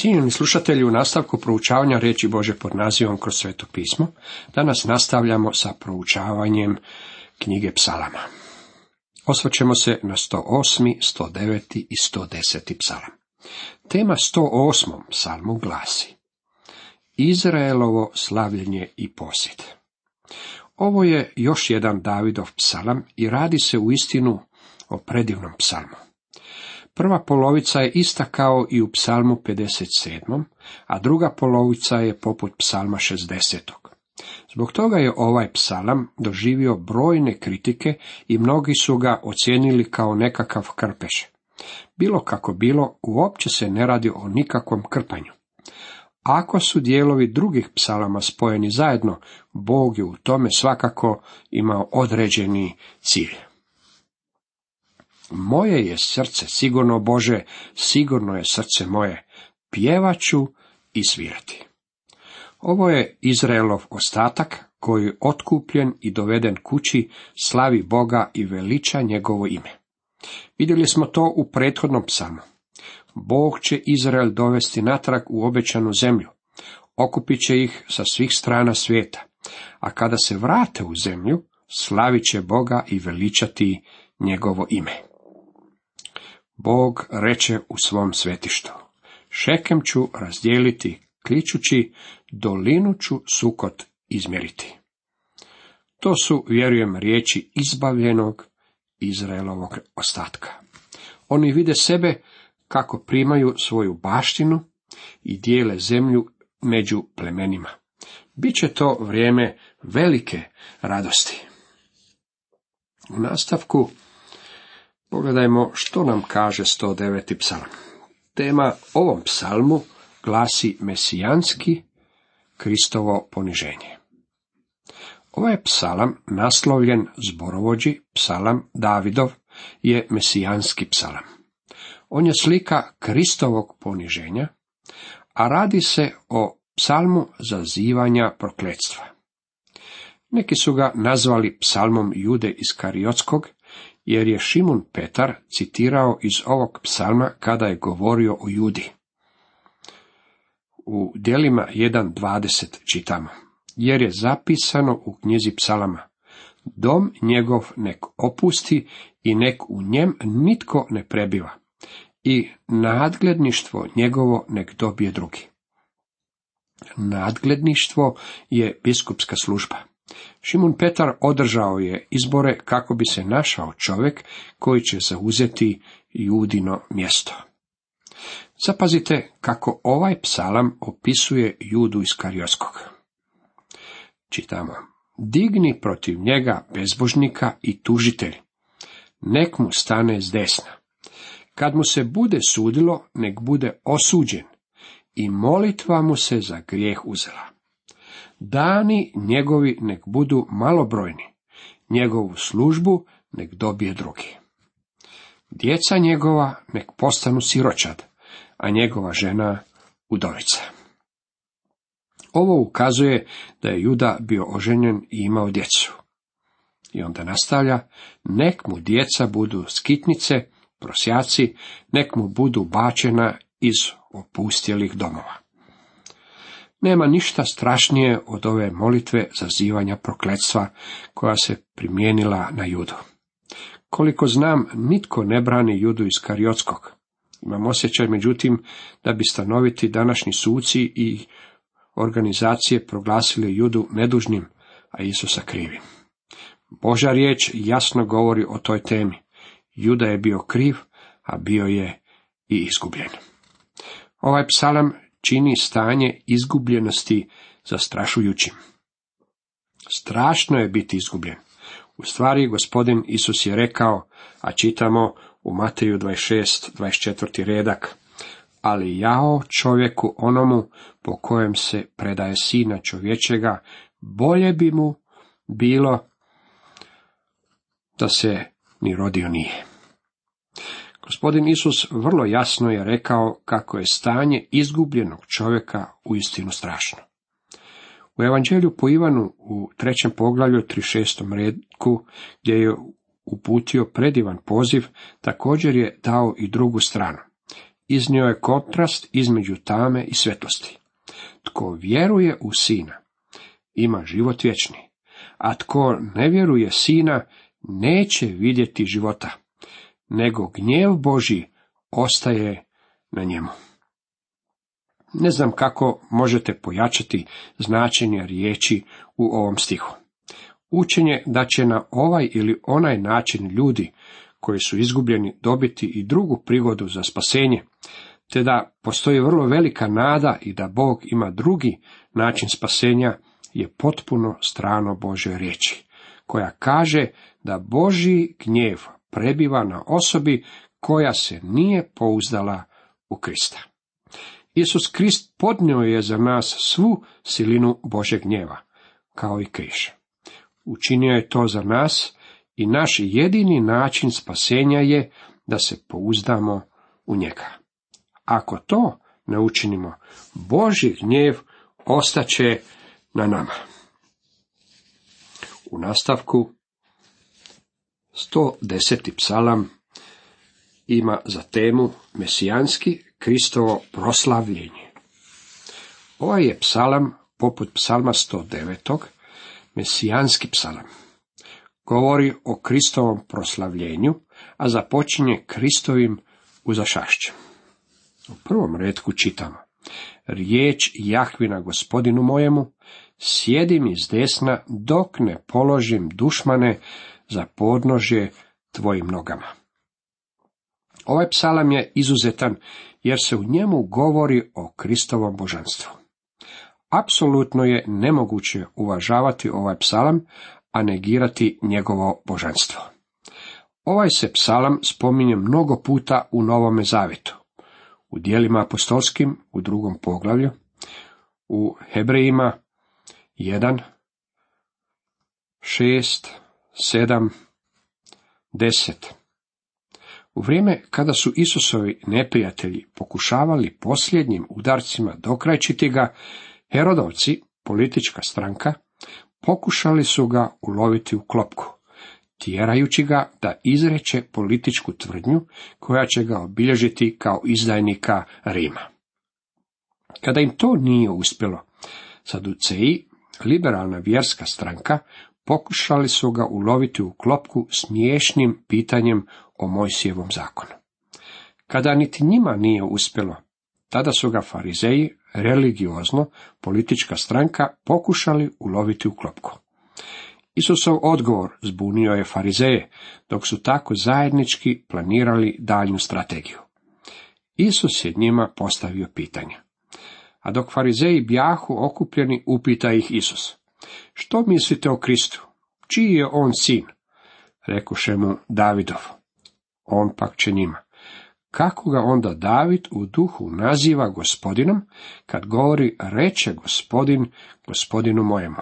Cijenjeni slušatelji, u nastavku proučavanja riječi Bože pod nazivom kroz sveto pismo, danas nastavljamo sa proučavanjem knjige psalama. Osvrćemo se na 108., 109. i 110. psalam. Tema 108. psalmu glasi Izraelovo slavljenje i posjed. Ovo je još jedan Davidov psalam i radi se u istinu o predivnom psalmu. Prva polovica je ista kao i u psalmu 57. a druga polovica je poput psalma 60. Zbog toga je ovaj psalam doživio brojne kritike i mnogi su ga ocijenili kao nekakav krpeš. Bilo kako bilo, uopće se ne radi o nikakvom krpanju. Ako su dijelovi drugih psalama spojeni zajedno, Bog je u tome svakako imao određeni cilj. Moje je srce, sigurno Bože, sigurno je srce moje, pjevaću i svirati. Ovo je Izraelov ostatak koji je otkupljen i doveden kući, slavi Boga i veliča njegovo ime. Vidjeli smo to u prethodnom psalmu. Bog će Izrael dovesti natrag u obećanu zemlju. Okupit će ih sa svih strana svijeta. A kada se vrate u zemlju, slavit će Boga i veličati njegovo ime. Bog reče u svom svetištu. Šekem ću razdijeliti, kličući, dolinu ću sukot izmjeriti. To su, vjerujem, riječi izbavljenog Izraelovog ostatka. Oni vide sebe kako primaju svoju baštinu i dijele zemlju među plemenima. Biće to vrijeme velike radosti. U nastavku pogledajmo što nam kaže 109. psalam. Tema ovom psalmu glasi mesijanski Kristovo poniženje. Ovaj psalam, naslovljen zborovođi, psalam Davidov, je mesijanski psalam. On je slika Kristovog poniženja, a radi se o psalmu zazivanja prokletstva. Neki su ga nazvali psalmom Jude iz Kariotskog, jer je Šimun Petar citirao iz ovog psalma kada je govorio o Judi. U djelima 1.20 čitamo, jer je zapisano u knjizi psalama, dom njegov nek opusti i nek u njem nitko ne prebiva, i nadgledništvo njegovo nek dobije drugi. Nadgledništvo je biskupska služba. Šimun Petar održao je izbore kako bi se našao čovjek koji će zauzeti judino mjesto. Zapazite kako ovaj psalam opisuje judu iz Karijotskog. Čitamo. Digni protiv njega bezbožnika i tužitelj. Nek mu stane s desna. Kad mu se bude sudilo, nek bude osuđen i molitva mu se za grijeh uzela. Dani njegovi nek budu malobrojni, njegovu službu nek dobije drugi. Djeca njegova nek postanu siročad, a njegova žena udovica. Ovo ukazuje da je Juda bio oženjen i imao djecu. I onda nastavlja, nek mu djeca budu skitnice, prosjaci, nek mu budu bačena iz opustjelih domova. Nema ništa strašnije od ove molitve zazivanja prokletstva koja se primijenila na judu. Koliko znam, nitko ne brani judu iz Kariotskog. Imam osjećaj, međutim, da bi stanoviti današnji suci i organizacije proglasili judu nedužnim, a Isusa krivim. Boža riječ jasno govori o toj temi. Juda je bio kriv, a bio je i izgubljen. Ovaj psalam čini stanje izgubljenosti zastrašujućim. Strašno je biti izgubljen. U stvari, gospodin Isus je rekao, a čitamo u Mateju 26, 24. redak, ali jao čovjeku onomu po kojem se predaje sina čovječega, bolje bi mu bilo da se ni rodio nije. Gospodin Isus vrlo jasno je rekao kako je stanje izgubljenog čovjeka uistinu strašno. U Evanđelju po Ivanu u trećem poglavlju 36. redku gdje je uputio predivan poziv, također je dao i drugu stranu. iznio je kontrast između tame i svetlosti. Tko vjeruje u sina, ima život vječni, a tko ne vjeruje sina, neće vidjeti života, nego gnjev Boži ostaje na njemu. Ne znam kako možete pojačati značenje riječi u ovom stihu. Učenje da će na ovaj ili onaj način ljudi koji su izgubljeni dobiti i drugu prigodu za spasenje, te da postoji vrlo velika nada i da Bog ima drugi način spasenja, je potpuno strano Božoj riječi, koja kaže da Boži gnjev prebiva na osobi koja se nije pouzdala u Krista. Isus Krist podnio je za nas svu silinu Božeg gnjeva, kao i križ. Učinio je to za nas i naš jedini način spasenja je da se pouzdamo u njega. Ako to ne učinimo, Boži gnjev ostaće na nama. U nastavku 110. psalam ima za temu mesijanski Kristovo proslavljenje. Ovaj je psalam, poput psalma 109. mesijanski psalam. Govori o Kristovom proslavljenju, a započinje Kristovim uzašašćem. U prvom redku čitamo. Riječ Jahvina gospodinu mojemu, sjedi mi desna dok ne položim dušmane za podnožje tvojim nogama. Ovaj psalam je izuzetan jer se u njemu govori o Kristovom božanstvu. Apsolutno je nemoguće uvažavati ovaj psalam, a negirati njegovo božanstvo. Ovaj se psalam spominje mnogo puta u Novome Zavetu. U dijelima apostolskim, u drugom poglavlju, u Hebrejima 1, 6, 7, 10. U vrijeme kada su Isusovi neprijatelji pokušavali posljednjim udarcima dokrajčiti ga, Herodovci, politička stranka, pokušali su ga uloviti u klopku, tjerajući ga da izreče političku tvrdnju koja će ga obilježiti kao izdajnika Rima. Kada im to nije uspjelo, Saduceji, liberalna vjerska stranka, pokušali su ga uloviti u klopku smiješnim pitanjem o Mojsijevom zakonu. Kada niti njima nije uspjelo, tada su ga farizeji, religiozno, politička stranka, pokušali uloviti u klopku. Isusov odgovor zbunio je farizeje, dok su tako zajednički planirali daljnju strategiju. Isus je njima postavio pitanje. A dok farizeji bjahu okupljeni, upita ih Isus. Što mislite o Kristu? Čiji je on sin? Rekuše mu Davidov. On pak će njima. Kako ga onda David u duhu naziva gospodinom, kad govori reče gospodin gospodinu mojemu.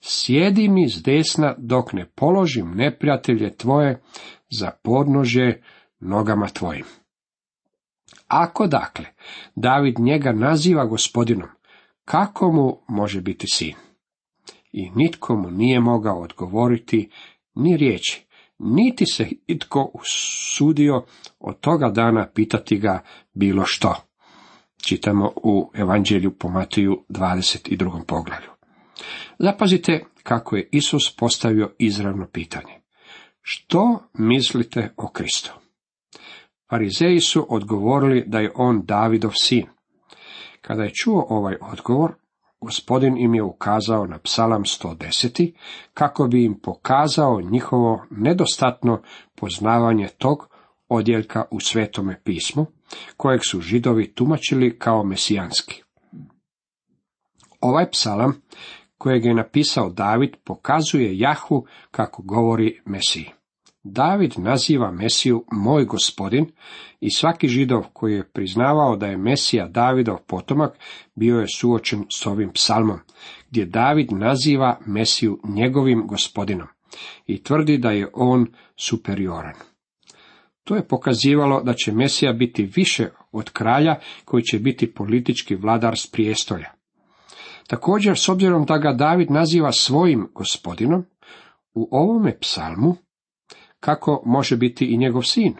Sjedi mi s desna dok ne položim neprijatelje tvoje za podnože nogama tvojim. Ako dakle David njega naziva gospodinom, kako mu može biti sin? I nitko mu nije mogao odgovoriti ni riječi, niti se itko usudio od toga dana pitati ga bilo što. Čitamo u Evanđelju po Matiju 22. poglavlju. Zapazite kako je Isus postavio izravno pitanje. Što mislite o Kristu? Farizeji su odgovorili da je on Davidov sin. Kada je čuo ovaj odgovor, gospodin im je ukazao na psalam 110. kako bi im pokazao njihovo nedostatno poznavanje tog odjeljka u svetome pismu, kojeg su židovi tumačili kao mesijanski. Ovaj psalam, kojeg je napisao David, pokazuje Jahu kako govori Mesiji. David naziva Mesiju moj gospodin i svaki židov koji je priznavao da je Mesija Davidov potomak bio je suočen s ovim psalmom, gdje David naziva Mesiju njegovim gospodinom i tvrdi da je on superioran. To je pokazivalo da će Mesija biti više od kralja koji će biti politički vladar s prijestolja. Također, s obzirom da ga David naziva svojim gospodinom, u ovome psalmu kako može biti i njegov sin.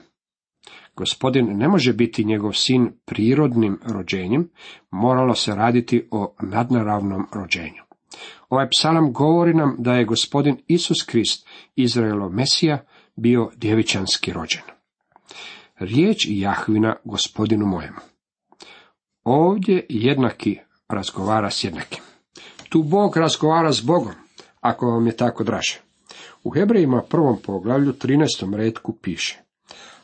Gospodin ne može biti njegov sin prirodnim rođenjem, moralo se raditi o nadnaravnom rođenju. Ovaj psalam govori nam da je gospodin Isus Krist, Izraelo Mesija, bio djevičanski rođen. Riječ Jahvina gospodinu mojem. Ovdje jednaki razgovara s jednakim. Tu Bog razgovara s Bogom, ako vam je tako draže. U Hebrejima prvom poglavlju 13. redku piše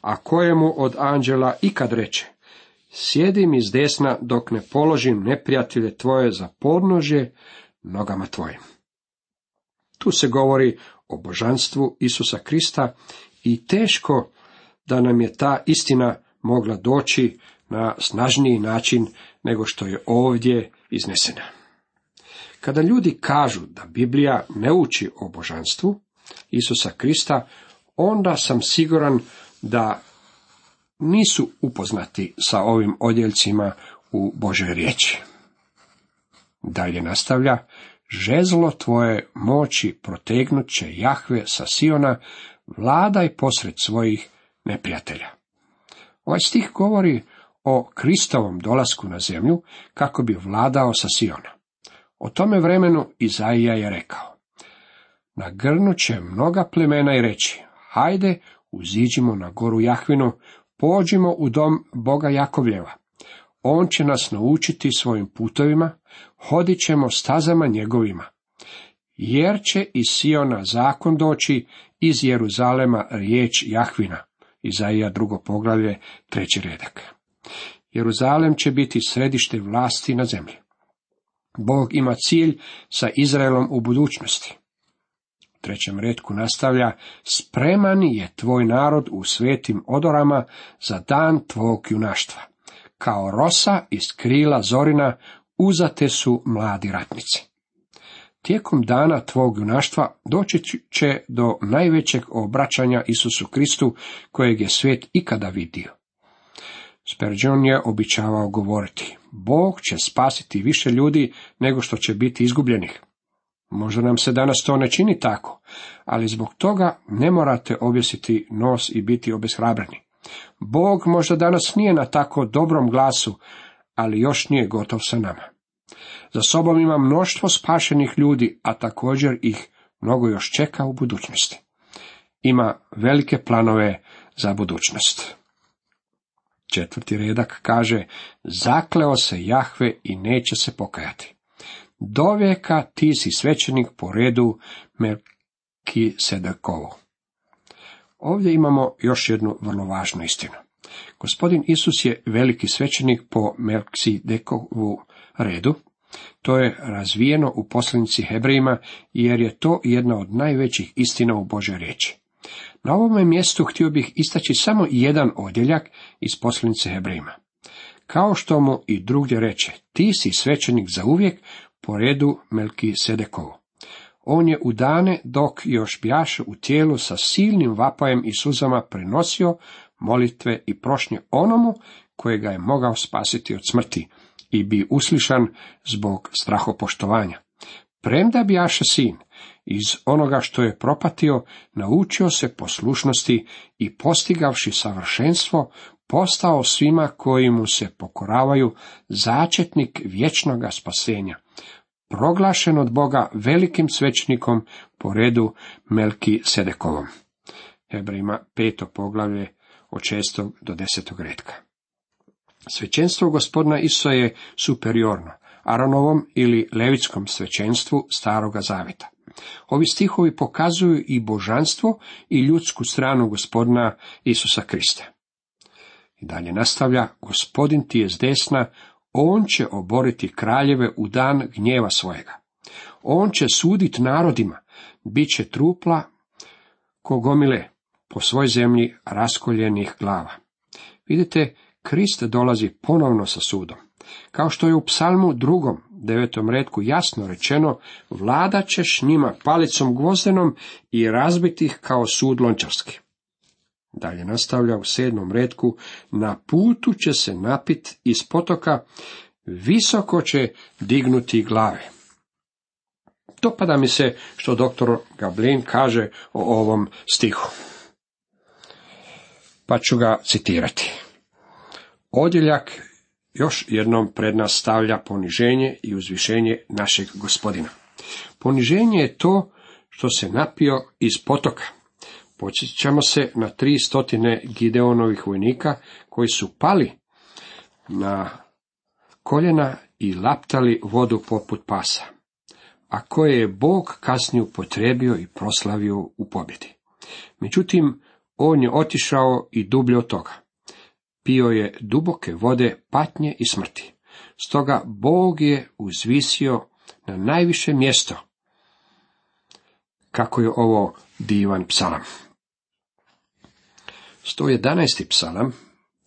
A kojemu od anđela ikad reče Sjedim iz desna dok ne položim neprijatelje tvoje za podnožje nogama tvojim. Tu se govori o božanstvu Isusa Krista i teško da nam je ta istina mogla doći na snažniji način nego što je ovdje iznesena. Kada ljudi kažu da Biblija ne uči o božanstvu Isusa Krista, onda sam siguran da nisu upoznati sa ovim odjeljcima u Božoj riječi. Dalje nastavlja, žezlo tvoje moći protegnut će Jahve sa Siona, vladaj posred svojih neprijatelja. Ovaj stih govori o Kristovom dolasku na zemlju kako bi vladao sa Siona. O tome vremenu Izaija je rekao. Nagrnut će mnoga plemena i reći, hajde, uziđimo na goru Jahvinu, pođimo u dom Boga Jakovljeva. On će nas naučiti svojim putovima, hodit ćemo stazama njegovima. Jer će iz Siona zakon doći, iz Jeruzalema riječ Jahvina. Izaija drugo poglavlje, treći redak. Jeruzalem će biti središte vlasti na zemlji. Bog ima cilj sa Izraelom u budućnosti. U trećem redku nastavlja, spreman je tvoj narod u svetim odorama za dan tvog junaštva. Kao rosa iz krila zorina uzate su mladi ratnici. Tijekom dana tvog junaštva doći će do najvećeg obraćanja Isusu Kristu kojeg je svijet ikada vidio. Spurgeon je običavao govoriti, Bog će spasiti više ljudi nego što će biti izgubljenih. Možda nam se danas to ne čini tako, ali zbog toga ne morate objesiti nos i biti obeshrabreni. Bog možda danas nije na tako dobrom glasu, ali još nije gotov sa nama. Za sobom ima mnoštvo spašenih ljudi, a također ih mnogo još čeka u budućnosti. Ima velike planove za budućnost. Četvrti redak kaže, zakleo se Jahve i neće se pokajati. Dovijeka ti si svećenik po redu Melkisedekovu. Ovdje imamo još jednu vrlo važnu istinu. Gospodin Isus je veliki svećenik po Melkisedekovu redu. To je razvijeno u poslanici Hebrejima, jer je to jedna od najvećih istina u Božoj riječi. Na ovome mjestu htio bih istaći samo jedan odjeljak iz poslanice Hebrejima. Kao što mu i drugdje reče, ti si svećenik za uvijek po redu Melki Sedekovu. On je u dane dok još bjaše u tijelu sa silnim vapajem i suzama prenosio molitve i prošnje onomu kojega je mogao spasiti od smrti i bi uslišan zbog strahopoštovanja. Premda bjaše sin, iz onoga što je propatio, naučio se poslušnosti i postigavši savršenstvo, postao svima koji mu se pokoravaju začetnik vječnoga spasenja, proglašen od Boga velikim svećnikom po redu Melki Sedekovom. Hebrejima peto poglavlje od šestog do desetog redka. Svećenstvo gospodina Isusa je superiorno, Aronovom ili levitskom svećenstvu staroga zaveta. Ovi stihovi pokazuju i božanstvo i ljudsku stranu gospodina Isusa Krista. I dalje nastavlja, gospodin ti je s desna, on će oboriti kraljeve u dan gnjeva svojega. On će sudit narodima, bit će trupla kogomile po svoj zemlji raskoljenih glava. Vidite, Krist dolazi ponovno sa sudom. Kao što je u psalmu drugom, devetom redku jasno rečeno, vladat ćeš njima palicom gvozdenom i razbiti ih kao sud lončarski. Dalje nastavlja u sedmom redku, na putu će se napit iz potoka, visoko će dignuti glave. Dopada mi se što doktor Gablin kaže o ovom stihu. pa ću ga citirati. Odjeljak još jednom pred nas stavlja poniženje i uzvišenje našeg gospodina. Poniženje je to što se napio iz potoka. Podsjećamo se na tri stotine Gideonovih vojnika koji su pali na koljena i laptali vodu poput pasa, a koje je Bog kasnije upotrebio i proslavio u pobjedi. Međutim, on je otišao i dublje od toga. Pio je duboke vode patnje i smrti. Stoga Bog je uzvisio na najviše mjesto. Kako je ovo divan psalam. 111. psalam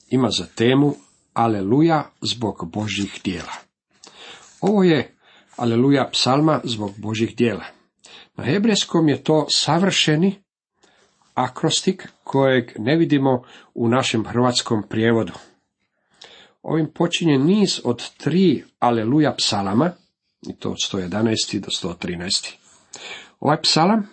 ima za temu Aleluja zbog Božih dijela. Ovo je Aleluja psalma zbog Božih dijela. Na hebrejskom je to savršeni akrostik kojeg ne vidimo u našem hrvatskom prijevodu. Ovim počinje niz od tri Aleluja psalama, i to od 111. do 113. Ovaj psalam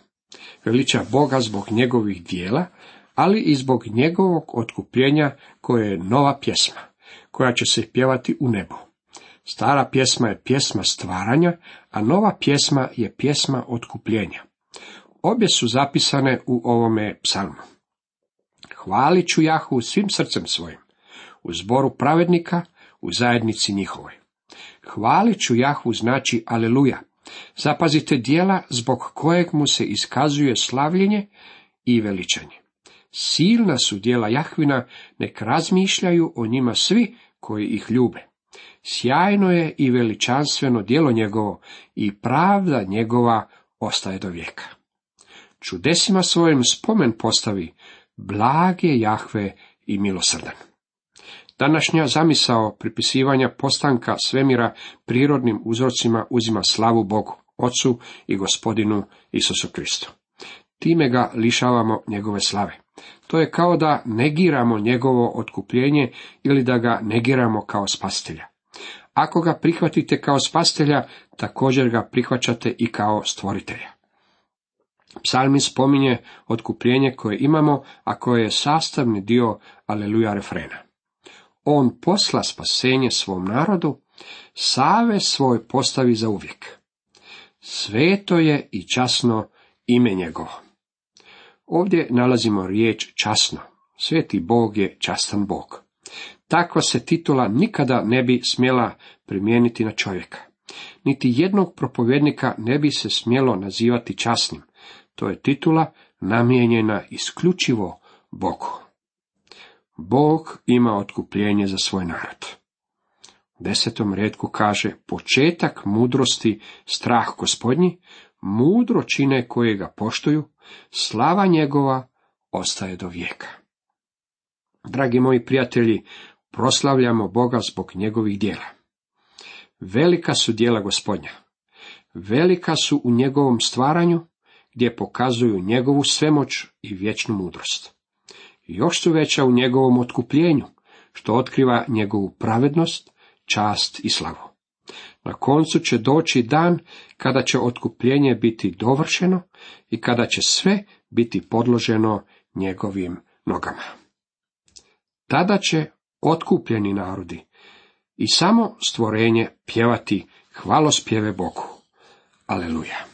veliča Boga zbog njegovih dijela, ali i zbog njegovog otkupljenja koje je nova pjesma, koja će se pjevati u nebo. Stara pjesma je pjesma stvaranja, a nova pjesma je pjesma otkupljenja. Obje su zapisane u ovome psalmu. Hvalit ću Jahu svim srcem svojim, u zboru pravednika, u zajednici njihovoj. Hvalit ću Jahu znači aleluja. Zapazite dijela zbog kojeg mu se iskazuje slavljenje i veličanje. Silna su dijela Jahvina, nek razmišljaju o njima svi koji ih ljube. Sjajno je i veličanstveno djelo njegovo i pravda njegova ostaje do vijeka. Čudesima svojim spomen postavi, blag je Jahve i milosrdan. Današnja zamisao pripisivanja postanka svemira prirodnim uzrocima uzima slavu Bogu, Ocu i gospodinu Isusu Kristu. Time ga lišavamo njegove slave. To je kao da negiramo njegovo otkupljenje ili da ga negiramo kao spastelja. Ako ga prihvatite kao spastelja, također ga prihvaćate i kao stvoritelja. Psalmi spominje otkupljenje koje imamo, a koje je sastavni dio Aleluja refrena. On posla spasenje svom narodu, save svoj postavi za uvijek. Sveto je i časno ime njegovo. Ovdje nalazimo riječ časno. Sveti Bog je častan Bog. Takva se titula nikada ne bi smjela primijeniti na čovjeka. Niti jednog propovjednika ne bi se smjelo nazivati časnim. To je titula namijenjena isključivo Bogu. Bog ima otkupljenje za svoj narod. U desetom redku kaže, početak mudrosti, strah gospodnji, mudro čine koje ga poštuju, slava njegova ostaje do vijeka. Dragi moji prijatelji, proslavljamo Boga zbog njegovih dijela. Velika su dijela gospodnja. Velika su u njegovom stvaranju, gdje pokazuju njegovu svemoć i vječnu mudrost. Još su veća u njegovom otkupljenju, što otkriva njegovu pravednost, čast i slavu. Na koncu će doći dan kada će otkupljenje biti dovršeno i kada će sve biti podloženo njegovim nogama. Tada će otkupljeni narodi i samo stvorenje pjevati hvalospjeve Bogu. Aleluja.